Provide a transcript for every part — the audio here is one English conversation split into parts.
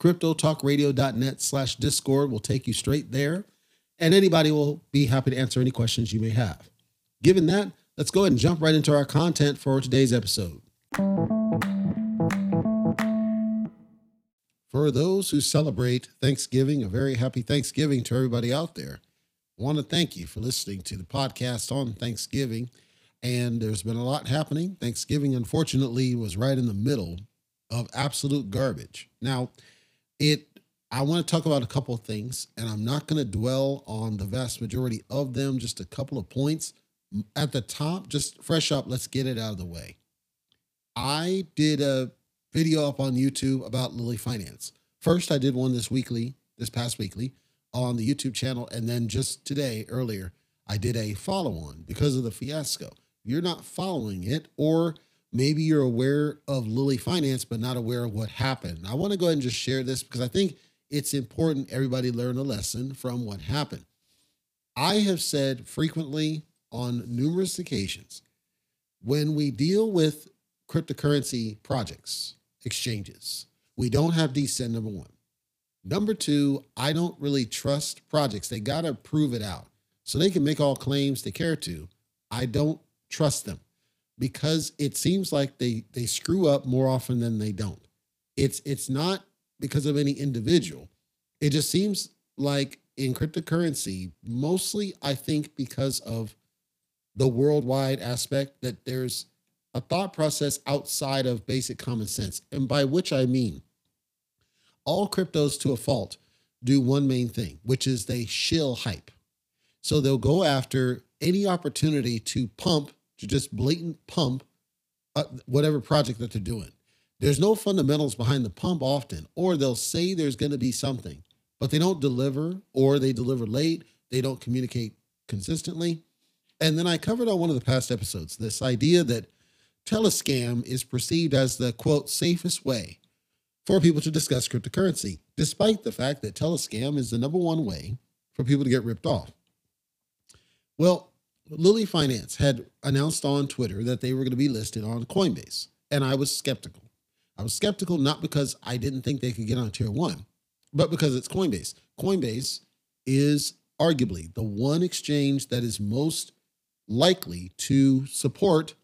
CryptoTalkRadio.net slash Discord will take you straight there. And anybody will be happy to answer any questions you may have. Given that, let's go ahead and jump right into our content for today's episode. For those who celebrate Thanksgiving, a very happy Thanksgiving to everybody out there. I want to thank you for listening to the podcast on Thanksgiving. And there's been a lot happening. Thanksgiving, unfortunately, was right in the middle of absolute garbage. Now, it I want to talk about a couple of things, and I'm not going to dwell on the vast majority of them, just a couple of points. At the top, just fresh up, let's get it out of the way. I did a video up on YouTube about Lily Finance. First, I did one this weekly, this past weekly, on the YouTube channel. And then just today, earlier, I did a follow on because of the fiasco. You're not following it, or maybe you're aware of Lily Finance, but not aware of what happened. I want to go ahead and just share this because I think it's important everybody learn a lesson from what happened. I have said frequently on numerous occasions when we deal with cryptocurrency projects, exchanges. We don't have DCEN, number one. Number two, I don't really trust projects. They got to prove it out. So they can make all claims they care to. I don't trust them because it seems like they they screw up more often than they don't. It's it's not because of any individual. It just seems like in cryptocurrency, mostly I think because of the worldwide aspect that there's a thought process outside of basic common sense. And by which I mean, all cryptos to a fault do one main thing, which is they shill hype. So they'll go after any opportunity to pump, to just blatant pump uh, whatever project that they're doing. There's no fundamentals behind the pump often, or they'll say there's going to be something, but they don't deliver, or they deliver late, they don't communicate consistently. And then I covered on one of the past episodes this idea that Telescam is perceived as the quote safest way for people to discuss cryptocurrency, despite the fact that Telescam is the number one way for people to get ripped off. Well, Lily Finance had announced on Twitter that they were going to be listed on Coinbase, and I was skeptical. I was skeptical not because I didn't think they could get on tier one, but because it's Coinbase. Coinbase is arguably the one exchange that is most likely to support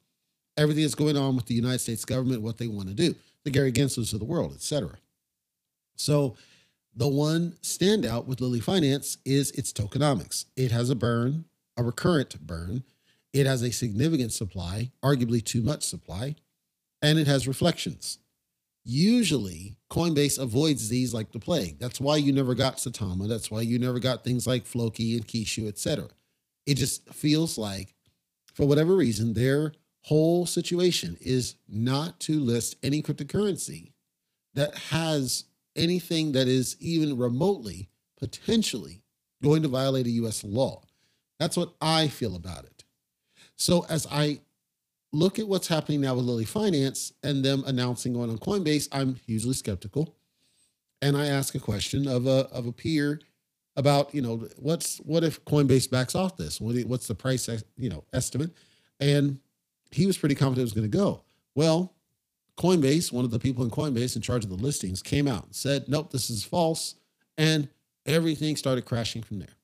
everything that's going on with the United States government, what they want to do, the Gary Gensler's of the world, etc. So the one standout with Lily Finance is its tokenomics. It has a burn, a recurrent burn. It has a significant supply, arguably too much supply, and it has reflections. Usually, Coinbase avoids these like the plague. That's why you never got Saitama. That's why you never got things like Floki and Kishu, etc. It just feels like, for whatever reason, they're whole situation is not to list any cryptocurrency that has anything that is even remotely potentially going to violate a US law. That's what I feel about it. So as I look at what's happening now with Lily Finance and them announcing going on Coinbase, I'm hugely skeptical. And I ask a question of a, of a peer about, you know, what's what if Coinbase backs off this? What, what's the price, you know, estimate? And he was pretty confident it was going to go. Well, Coinbase, one of the people in Coinbase in charge of the listings, came out and said, nope, this is false. And everything started crashing from there.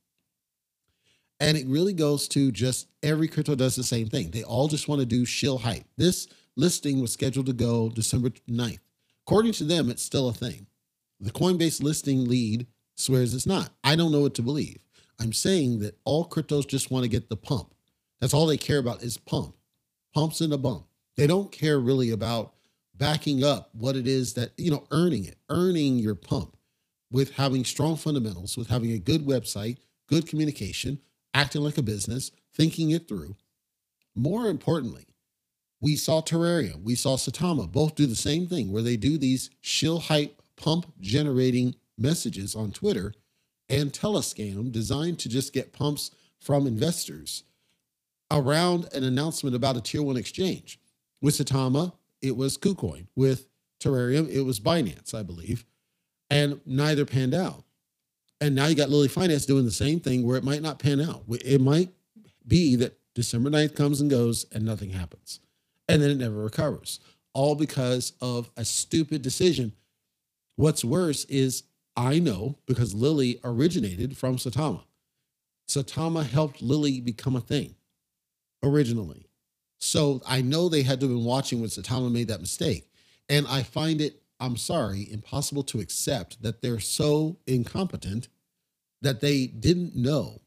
And it really goes to just every crypto does the same thing. They all just want to do shill hype. This listing was scheduled to go December 9th. According to them, it's still a thing. The Coinbase listing lead swears it's not. I don't know what to believe. I'm saying that all cryptos just want to get the pump. That's all they care about is pump, pumps and a bump. They don't care really about backing up what it is that, you know, earning it, earning your pump with having strong fundamentals, with having a good website, good communication, acting like a business, thinking it through. More importantly, we saw Terrarium, we saw Saitama both do the same thing where they do these shill hype pump generating messages on Twitter and telescam designed to just get pumps from investors around an announcement about a tier one exchange. With Saitama, it was KuCoin. With Terrarium, it was Binance, I believe. And neither panned out. And now you got Lily Finance doing the same thing where it might not pan out. It might be that December 9th comes and goes and nothing happens. And then it never recovers, all because of a stupid decision. What's worse is I know because Lily originated from Saitama. Saitama helped Lily become a thing originally. So I know they had to have been watching when Saitama made that mistake. And I find it I'm sorry, impossible to accept that they're so incompetent that they didn't know.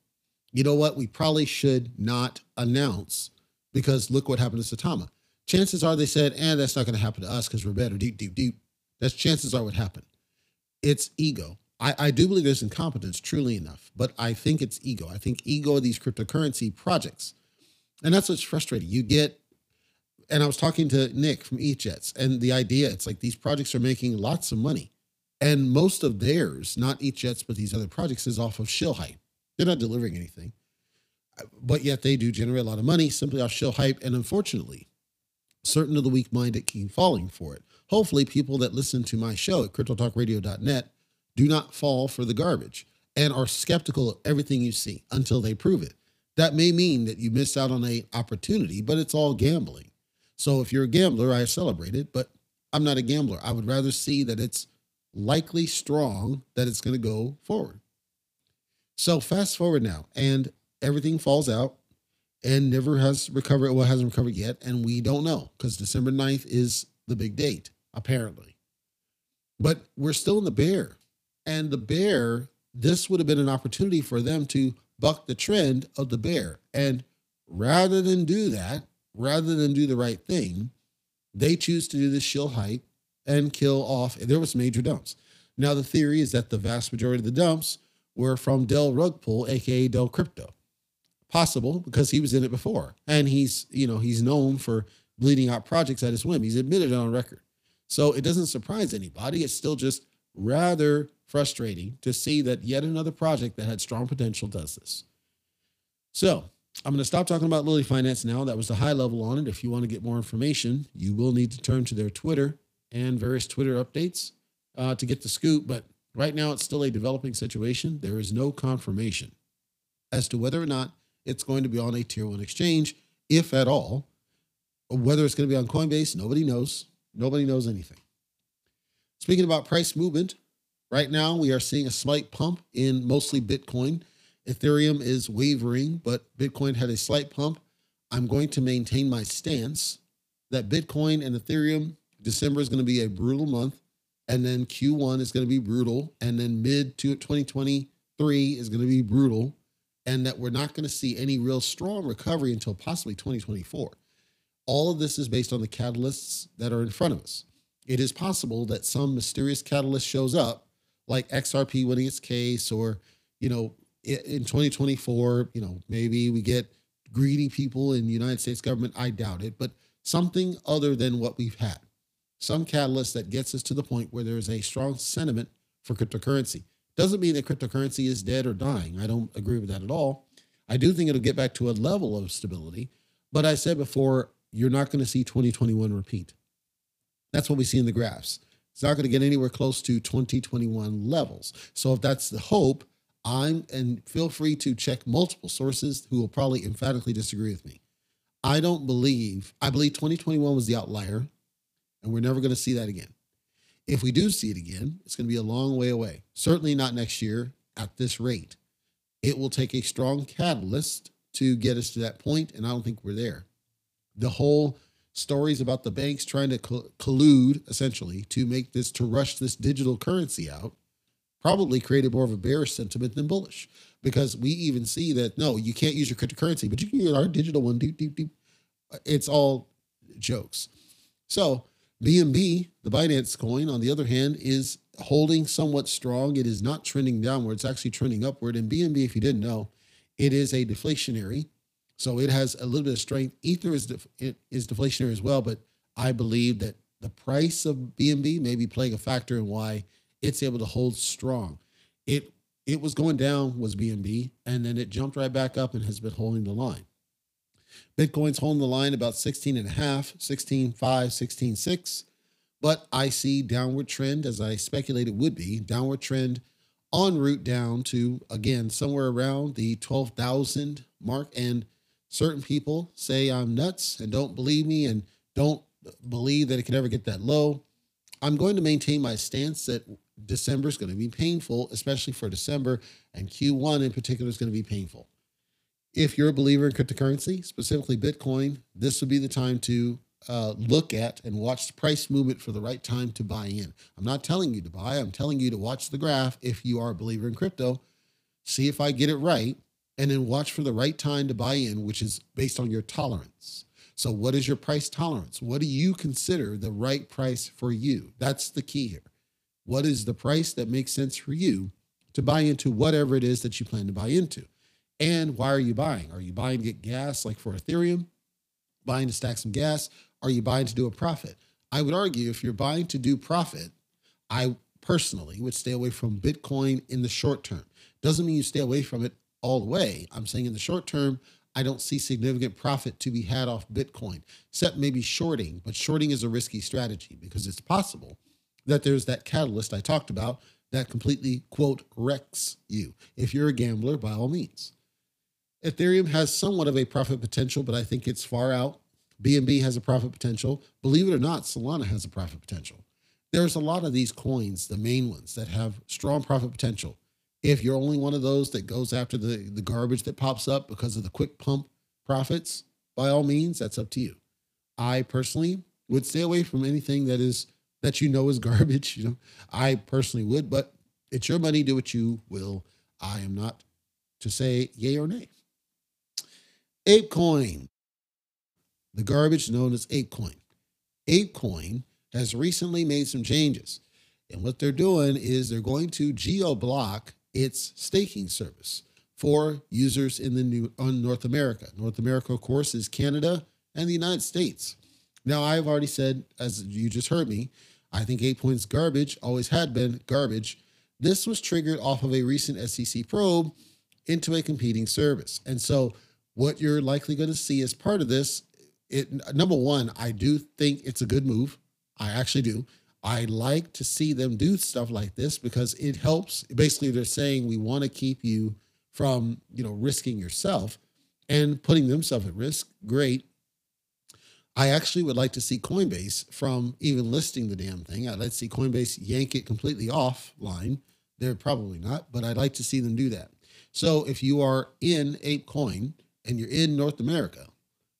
You know what? We probably should not announce because look what happened to Saitama. Chances are they said, and eh, that's not going to happen to us because we're better. Deep, deep, deep. That's chances are what happened. It's ego. I, I do believe there's incompetence, truly enough, but I think it's ego. I think ego of these cryptocurrency projects. And that's what's frustrating. You get and I was talking to Nick from ETHJets, and the idea it's like these projects are making lots of money, and most of theirs, not ETHJets, but these other projects, is off of shill hype. They're not delivering anything, but yet they do generate a lot of money simply off shill hype. And unfortunately, certain of the weak-minded keep falling for it. Hopefully, people that listen to my show at cryptotalkradio.net do not fall for the garbage and are skeptical of everything you see until they prove it. That may mean that you miss out on a opportunity, but it's all gambling. So if you're a gambler, I celebrate it, but I'm not a gambler. I would rather see that it's likely strong that it's going to go forward. So fast forward now, and everything falls out and never has recovered. Well, hasn't recovered yet. And we don't know because December 9th is the big date, apparently. But we're still in the bear. And the bear, this would have been an opportunity for them to buck the trend of the bear. And rather than do that, rather than do the right thing, they choose to do this shill hype and kill off. There was major dumps. Now the theory is that the vast majority of the dumps were from Del Rugpull, aka Del Crypto. Possible because he was in it before, and he's you know he's known for bleeding out projects at his whim. He's admitted it on record, so it doesn't surprise anybody. It's still just rather frustrating to see that yet another project that had strong potential does this. So I'm going to stop talking about Lily Finance now. That was the high level on it. If you want to get more information, you will need to turn to their Twitter and various Twitter updates uh, to get the scoop. But right now, it's still a developing situation. There is no confirmation as to whether or not it's going to be on a tier one exchange, if at all. Whether it's going to be on Coinbase, nobody knows. Nobody knows anything. Speaking about price movement, right now we are seeing a slight pump in mostly Bitcoin. Ethereum is wavering, but Bitcoin had a slight pump. I'm going to maintain my stance that Bitcoin and Ethereum, December is going to be a brutal month. And then Q1 is going to be brutal. And then mid to 2023 is going to be brutal. And that we're not going to see any real strong recovery until possibly 2024. All of this is based on the catalysts that are in front of us. It is possible that some mysterious catalyst shows up, like XRP winning its case, or you know, in 2024, you know, maybe we get greedy people in the United States government. I doubt it, but something other than what we've had, some catalyst that gets us to the point where there is a strong sentiment for cryptocurrency. Doesn't mean that cryptocurrency is dead or dying. I don't agree with that at all. I do think it'll get back to a level of stability, but I said before, you're not going to see 2021 repeat. That's what we see in the graphs. It's not going to get anywhere close to 2021 levels. So if that's the hope, I'm, and feel free to check multiple sources who will probably emphatically disagree with me. I don't believe, I believe 2021 was the outlier, and we're never going to see that again. If we do see it again, it's going to be a long way away. Certainly not next year at this rate. It will take a strong catalyst to get us to that point, and I don't think we're there. The whole stories about the banks trying to collude essentially to make this to rush this digital currency out probably created more of a bearish sentiment than bullish because we even see that no you can't use your cryptocurrency but you can use our digital one deep deep deep it's all jokes. So bnb the binance coin on the other hand is holding somewhat strong. It is not trending downward. It's actually trending upward. And bnb if you didn't know it is a deflationary. So it has a little bit of strength. Ether is def- is deflationary as well, but I believe that the price of BNB may be playing a factor in why it's able to hold strong. It it was going down was BNB, and then it jumped right back up and has been holding the line. Bitcoin's holding the line about 16 and a half, 16, 5, 16, 6. But I see downward trend as I speculated would be, downward trend en route down to again somewhere around the 12,000 mark. And certain people say I'm nuts and don't believe me and don't believe that it can ever get that low. I'm going to maintain my stance that December is going to be painful, especially for December, and Q1 in particular is going to be painful. If you're a believer in cryptocurrency, specifically Bitcoin, this would be the time to uh, look at and watch the price movement for the right time to buy in. I'm not telling you to buy, I'm telling you to watch the graph if you are a believer in crypto. See if I get it right and then watch for the right time to buy in, which is based on your tolerance. So, what is your price tolerance? What do you consider the right price for you? That's the key here. What is the price that makes sense for you to buy into whatever it is that you plan to buy into? And why are you buying? Are you buying to get gas like for Ethereum? Buying to stack some gas? Are you buying to do a profit? I would argue if you're buying to do profit, I personally would stay away from Bitcoin in the short term. Doesn't mean you stay away from it all the way. I'm saying in the short term, I don't see significant profit to be had off Bitcoin, except maybe shorting. But shorting is a risky strategy because it's possible that there's that catalyst I talked about that completely, quote, wrecks you. If you're a gambler, by all means. Ethereum has somewhat of a profit potential, but I think it's far out. BNB has a profit potential. Believe it or not, Solana has a profit potential. There's a lot of these coins, the main ones, that have strong profit potential. If you're only one of those that goes after the, the garbage that pops up because of the quick pump profits, by all means, that's up to you. I personally would stay away from anything that is that you know is garbage. You know, I personally would, but it's your money. Do what you will. I am not to say yay or nay. ApeCoin, the garbage known as ApeCoin. ApeCoin has recently made some changes. And what they're doing is they're going to geo block its staking service for users in the new on North America. North America, of course, is Canada and the United States. Now, I've already said, as you just heard me, I think ApeCoin's garbage, always had been garbage. This was triggered off of a recent SEC probe into a competing service. And so, what you're likely going to see as part of this, it number one, I do think it's a good move. I actually do. I like to see them do stuff like this because it helps. Basically, they're saying we want to keep you from, you know, risking yourself and putting themselves at risk. Great. I actually would like to see Coinbase from even listing the damn thing. I'd like to see Coinbase yank it completely offline. They're probably not, but I'd like to see them do that. So if you are in ApeCoin and you're in North America,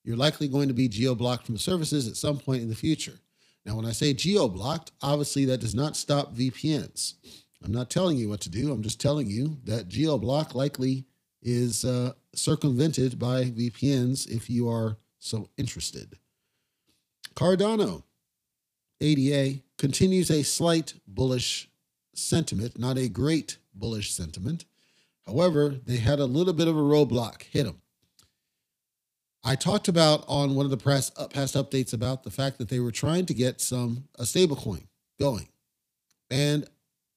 you're likely going to be geo blocked from the services at some point in the future. Now, when I say geo blocked, obviously that does not stop VPNs. I'm not telling you what to do. I'm just telling you that geo block likely is uh, circumvented by VPNs if you are so interested. Cardano, ADA, continues a slight bullish sentiment, not a great bullish sentiment. However, they had a little bit of a roadblock hit them. I talked about on one of the uh, past updates about the fact that they were trying to get some a stablecoin going, and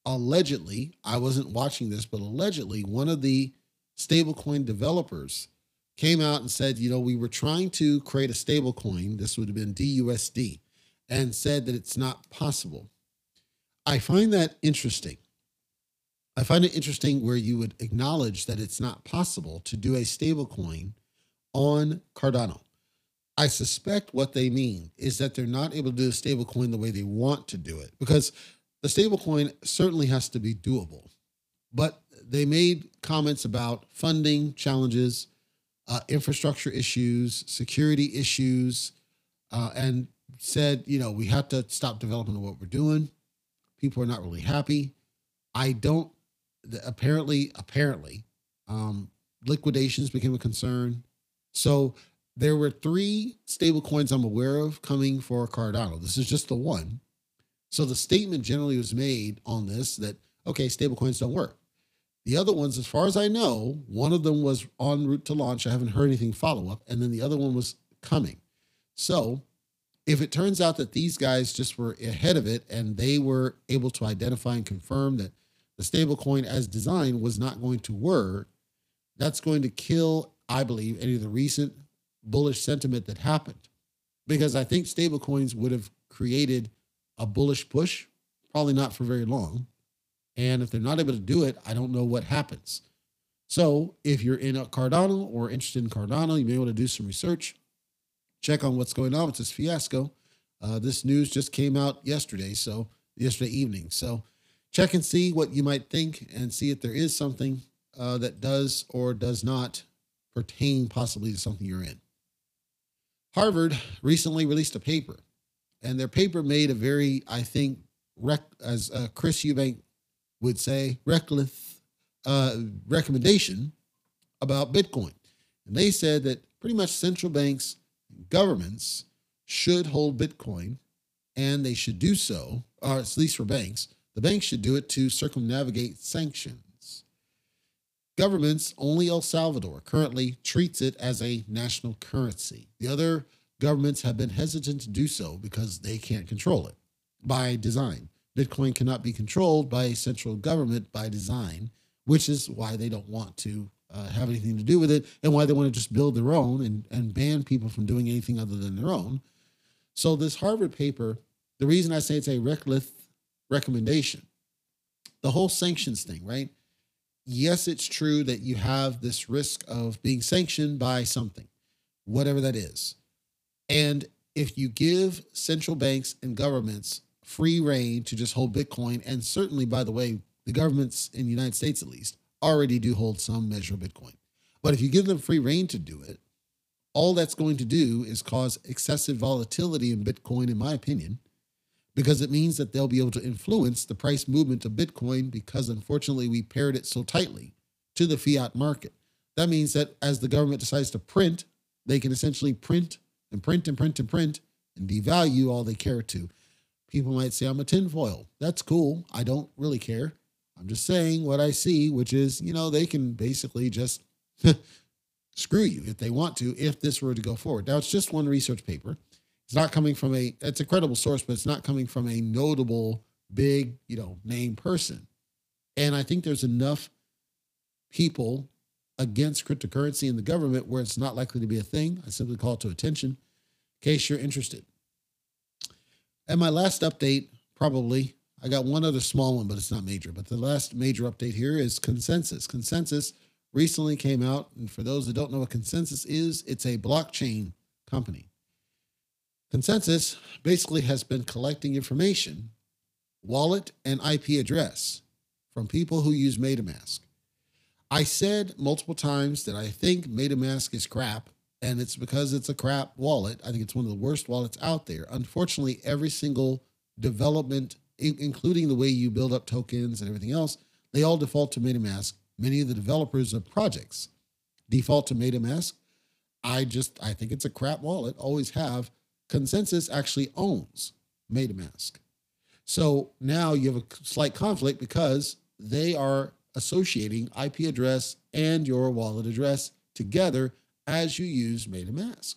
allegedly, I wasn't watching this, but allegedly, one of the stablecoin developers came out and said, you know, we were trying to create a stablecoin. This would have been DUSD, and said that it's not possible. I find that interesting. I find it interesting where you would acknowledge that it's not possible to do a stablecoin on Cardano. I suspect what they mean is that they're not able to do a stablecoin the way they want to do it because the stablecoin certainly has to be doable. But they made comments about funding challenges, uh, infrastructure issues, security issues, uh, and said, you know, we have to stop developing what we're doing. People are not really happy. I don't. Apparently, apparently, um, liquidations became a concern. So there were three stable coins I'm aware of coming for Cardano. This is just the one. So the statement generally was made on this that okay, stable coins don't work. The other ones, as far as I know, one of them was en route to launch. I haven't heard anything follow up, and then the other one was coming. So if it turns out that these guys just were ahead of it and they were able to identify and confirm that the stablecoin as designed was not going to work, that's going to kill, I believe, any of the recent bullish sentiment that happened. Because I think stablecoins would have created a bullish push, probably not for very long. And if they're not able to do it, I don't know what happens. So if you're in a Cardano or interested in Cardano, you may want to do some research check on what's going on with this fiasco. Uh, this news just came out yesterday, so yesterday evening. So check and see what you might think and see if there is something uh, that does or does not pertain possibly to something you're in. Harvard recently released a paper, and their paper made a very, I think, rec- as uh, Chris Eubank would say, reckless uh, recommendation about Bitcoin. And they said that pretty much central banks and governments should hold Bitcoin and they should do so, or at least for banks, the banks should do it to circumnavigate sanctions. Governments, only El Salvador currently treats it as a national currency. The other governments have been hesitant to do so because they can't control it by design. Bitcoin cannot be controlled by a central government by design, which is why they don't want to uh, have anything to do with it and why they want to just build their own and, and ban people from doing anything other than their own. So, this Harvard paper, the reason I say it's a reckless recommendation, the whole sanctions thing, right? Yes, it's true that you have this risk of being sanctioned by something, whatever that is. And if you give central banks and governments free reign to just hold Bitcoin, and certainly, by the way, the governments in the United States at least already do hold some measure of Bitcoin. But if you give them free reign to do it, all that's going to do is cause excessive volatility in Bitcoin, in my opinion, because it means that they'll be able to influence the price movement of Bitcoin because unfortunately we paired it so tightly to the fiat market. That means that as the government decides to print, they can essentially print and print and print and print and devalue all they care to. People might say, I'm a tinfoil. That's cool. I don't really care. I'm just saying what I see, which is, you know, they can basically just screw you if they want to, if this were to go forward. Now, it's just one research paper. It's not coming from a, it's a credible source, but it's not coming from a notable, big, you know, name person. And I think there's enough people against cryptocurrency in the government where it's not likely to be a thing. I simply call it to attention in case you're interested. And my last update, probably I got one other small one, but it's not major. But the last major update here is ConsenSys. ConsenSys recently came out. And for those that don't know what ConsenSys is, it's a blockchain company. ConsenSys basically has been collecting information, wallet and IP address from people who use MetaMask. I said multiple times that I think MetaMask is crap, and it's because it's a crap wallet. I think it's one of the worst wallets out there. Unfortunately, every single development including the way you build up tokens and everything else, they all default to MetaMask. Many of the developers of projects default to MetaMask. I just I think it's a crap wallet. Always have. ConsenSys actually owns MetaMask. So now you have a slight conflict because they are associating IP address and your wallet address together as you use MetaMask.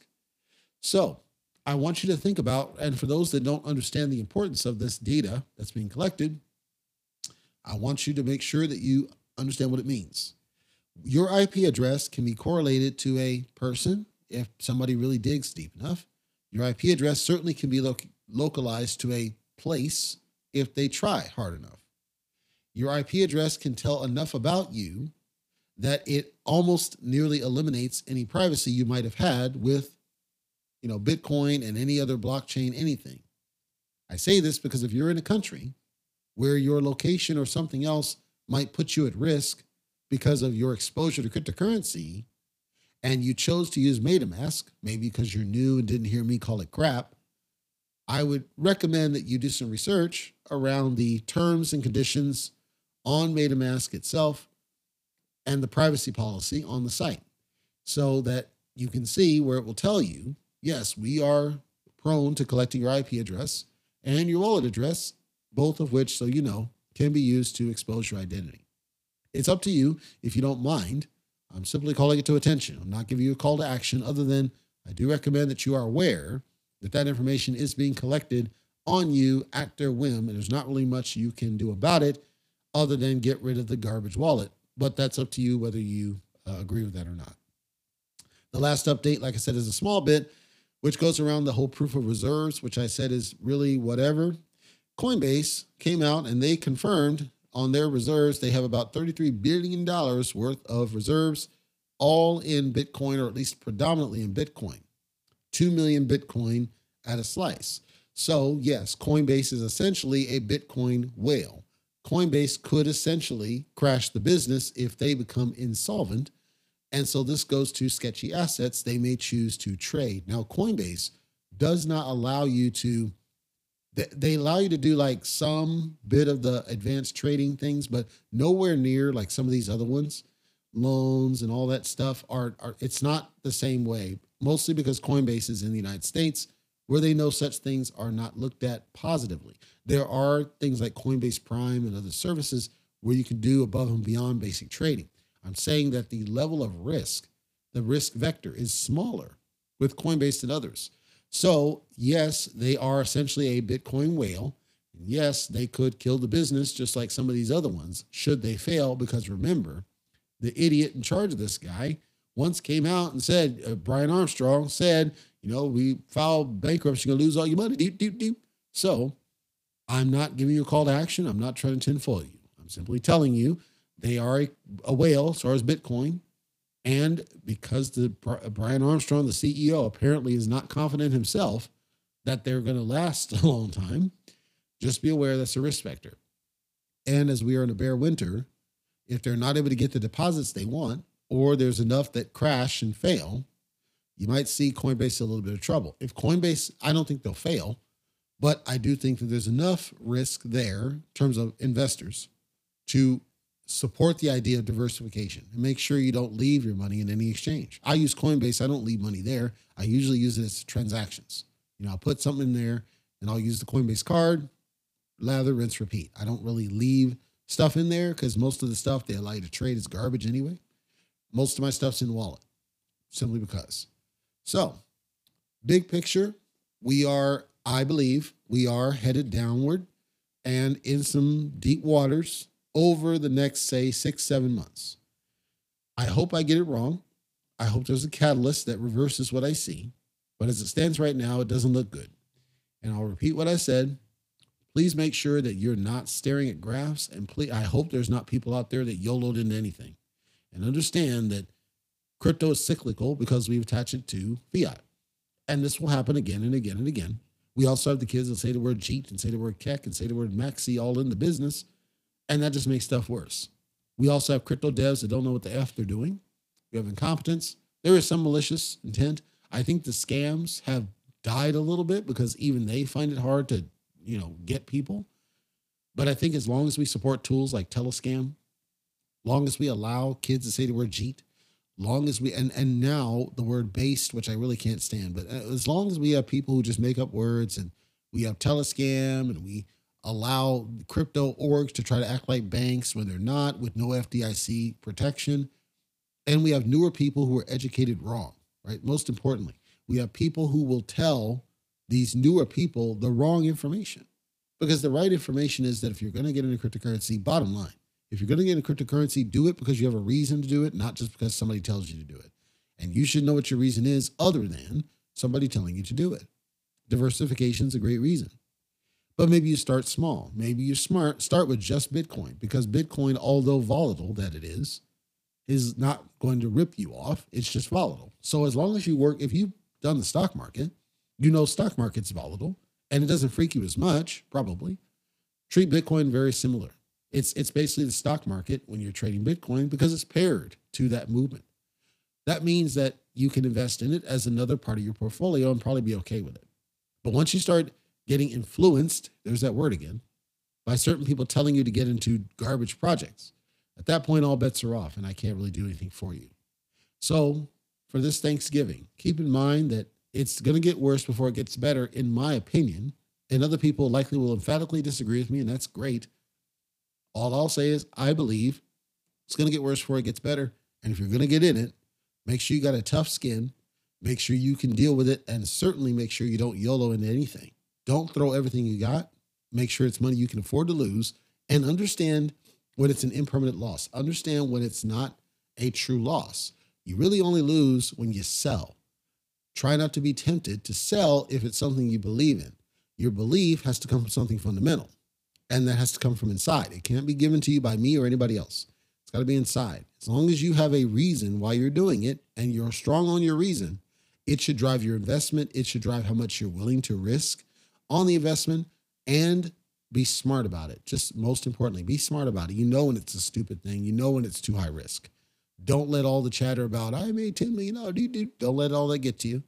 So I want you to think about, and for those that don't understand the importance of this data that's being collected, I want you to make sure that you understand what it means. Your IP address can be correlated to a person if somebody really digs deep enough. Your IP address certainly can be lo- localized to a place if they try hard enough. Your IP address can tell enough about you that it almost nearly eliminates any privacy you might have had with, you know, Bitcoin and any other blockchain, anything. I say this because if you're in a country where your location or something else might put you at risk because of your exposure to cryptocurrency, and you chose to use MetaMask, maybe because you're new and didn't hear me call it crap, I would recommend that you do some research around the terms and conditions on MetaMask itself and the privacy policy on the site so that you can see where it will tell you yes, we are prone to collecting your IP address and your wallet address, both of which, so you know, can be used to expose your identity. It's up to you if you don't mind. I'm simply calling it to attention. I'm not giving you a call to action other than I do recommend that you are aware that that information is being collected on you at their whim, and there's not really much you can do about it other than get rid of the garbage wallet. But that's up to you whether you uh, agree with that or not. The last update, like I said, is a small bit, which goes around the whole proof of reserves, which I said is really whatever. Coinbase came out and they confirmed on their reserves they have about $33 billion worth of reserves, all in Bitcoin, or at least predominantly in Bitcoin. 2 million Bitcoin at a slice. So, yes, Coinbase is essentially a Bitcoin whale. Coinbase could essentially crash the business if they become insolvent. And so this goes to sketchy assets they may choose to trade. Now, Coinbase does not allow you to, they allow you to do like some bit of the advanced trading things, but nowhere near like some of these other ones. Loans and all that stuff are, are it's not the same way, mostly because Coinbase is in the United States where they know such things are not looked at positively. There are things like Coinbase Prime and other services where you can do above and beyond basic trading. I'm saying that the level of risk, the risk vector is smaller with Coinbase than others. So, yes, they are essentially a Bitcoin whale. Yes, they could kill the business just like some of these other ones should they fail. Because remember, the idiot in charge of this guy once came out and said, uh, Brian Armstrong said, you know, we file bankruptcy, you're to lose all your money. Deep, deep, deep. So I'm not giving you a call to action. I'm not trying to tinfoil you. I'm simply telling you they are a, a whale as far as Bitcoin. And because the Brian Armstrong, the CEO, apparently is not confident himself that they're going to last a long time, just be aware that's a risk factor. And as we are in a bear winter, if they're not able to get the deposits they want, or there's enough that crash and fail, you might see Coinbase a little bit of trouble. If Coinbase, I don't think they'll fail, but I do think that there's enough risk there in terms of investors to support the idea of diversification and make sure you don't leave your money in any exchange. I use Coinbase, I don't leave money there. I usually use it as transactions. You know, I'll put something in there and I'll use the Coinbase card, lather, rinse, repeat. I don't really leave stuff in there because most of the stuff they allow you to trade is garbage anyway. Most of my stuff's in wallet simply because. So, big picture, we are, I believe, we are headed downward and in some deep waters over the next, say, six, seven months. I hope I get it wrong. I hope there's a catalyst that reverses what I see. But as it stands right now, it doesn't look good. And I'll repeat what I said. Please make sure that you're not staring at graphs. And please, I hope there's not people out there that YOLOed into anything. And understand that Crypto is cyclical because we attach it to fiat. And this will happen again and again and again. We also have the kids that say the word cheat and say the word keck and say the word maxi all in the business. And that just makes stuff worse. We also have crypto devs that don't know what the F they're doing. We have incompetence. There is some malicious intent. I think the scams have died a little bit because even they find it hard to, you know, get people. But I think as long as we support tools like Telescam, long as we allow kids to say the word cheat, long as we and and now the word based which i really can't stand but uh, as long as we have people who just make up words and we have telescam and we allow crypto orgs to try to act like banks when they're not with no fdic protection and we have newer people who are educated wrong right? Most importantly we have people who will tell these newer people the wrong information because the right information is that if you're going to get into cryptocurrency bottom line if you're going to get into cryptocurrency, do it because you have a reason to do it, not just because somebody tells you to do it. And you should know what your reason is other than somebody telling you to do it. Diversification is a great reason. But maybe you start small. Maybe you're smart start with just Bitcoin because Bitcoin, although volatile that it is, is not going to rip you off. It's just volatile. So as long as you work, if you've done the stock market, you know stock market's volatile and it doesn't freak you as much, probably. Treat Bitcoin very similar. It's it's basically the stock market when you're trading Bitcoin because it's paired to that movement. That means that you can invest in it as another part of your portfolio and probably be okay with it. But once you start getting influenced, there's that word again, by certain people telling you to get into garbage projects, at that point, all bets are off and I can't really do anything for you. So, for this Thanksgiving, keep in mind that it's going to get worse before it gets better, in my opinion. And other people likely will emphatically disagree with me, and that's great. All I'll say is, I believe it's going to get worse before it gets better. And if you're going to get in it, make sure you got a tough skin, make sure you can deal with it, and certainly make sure you don't YOLO into anything. Don't throw everything you got. Make sure it's money you can afford to lose and understand when it's an impermanent loss. Understand when it's not a true loss. You really only lose when you sell. Try not to be tempted to sell if it's something you believe in. Your belief has to come from something fundamental, and that has to come from inside. It can't be given to you by me or anybody else. It's got to be inside. As long as you have a reason why you're doing it and you're strong on your reason, it should drive your investment. It should drive how much you're willing to risk on the investment and be smart about it. Just most importantly, be smart about it. You know when it's a stupid thing. You know when it's too high risk. Don't let all the chatter about I made $10 million. Don't let all that get to you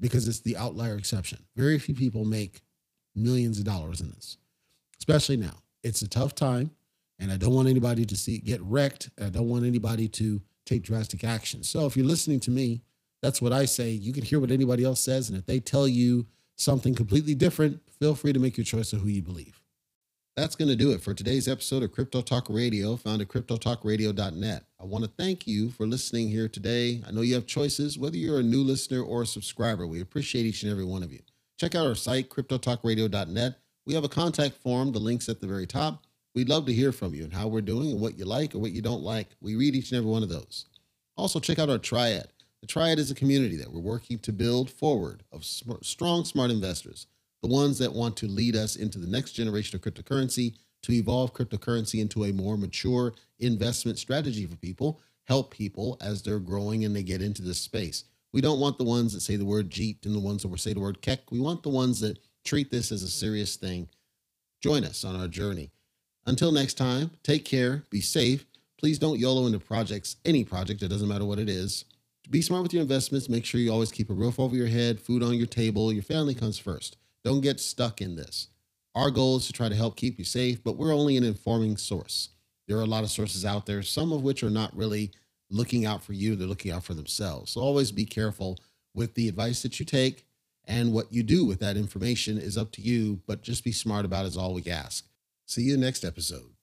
because it's the outlier exception. Very few people make millions of dollars in this, especially now. It's a tough time, and I don't want anybody to see get wrecked. I don't want anybody to take drastic action. So if you're listening to me, that's what I say. You can hear what anybody else says, and if they tell you something completely different, feel free to make your choice of who you believe. That's going to do it for today's episode of Crypto Talk Radio, found at cryptotalkradio.net. I want to thank you for listening here today. I know you have choices, whether you're a new listener or a subscriber. We appreciate each and every one of you. Check out our site, cryptotalkradio.net. We have a contact form, the link's at the very top. We'd love to hear from you and how we're doing and what you like or what you don't like. We read each and every one of those. Also, check out our Triad. The Triad is a community that we're working to build forward of strong, smart investors the ones that want to lead us into the next generation of cryptocurrency, to evolve cryptocurrency into a more mature investment strategy for people, help people as they're growing and they get into this space. We don't want the ones that say the word JEET and the ones that say the word Keck. We want the ones that treat this as a serious thing. Join us on our journey. Until next time, take care, be safe. Please don't YOLO into projects, any project, it doesn't matter what it is. Be smart with your investments. Make sure you always keep a roof over your head, food on your table. Your family comes first. Don't get stuck in this. Our goal is to try to help keep you safe, but we're only an informing source. There are a lot of sources out there, some of which are not really looking out for you, they're looking out for themselves. So always be careful with the advice that you take and what you do with that information is up to you, but just be smart about it is all we ask. See you next episode.